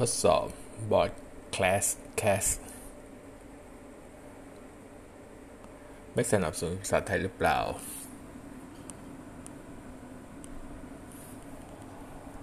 ทดสอบบอร์ดคลาสแคสไม่สนับสนุนภาษาไทยหรือเปล่า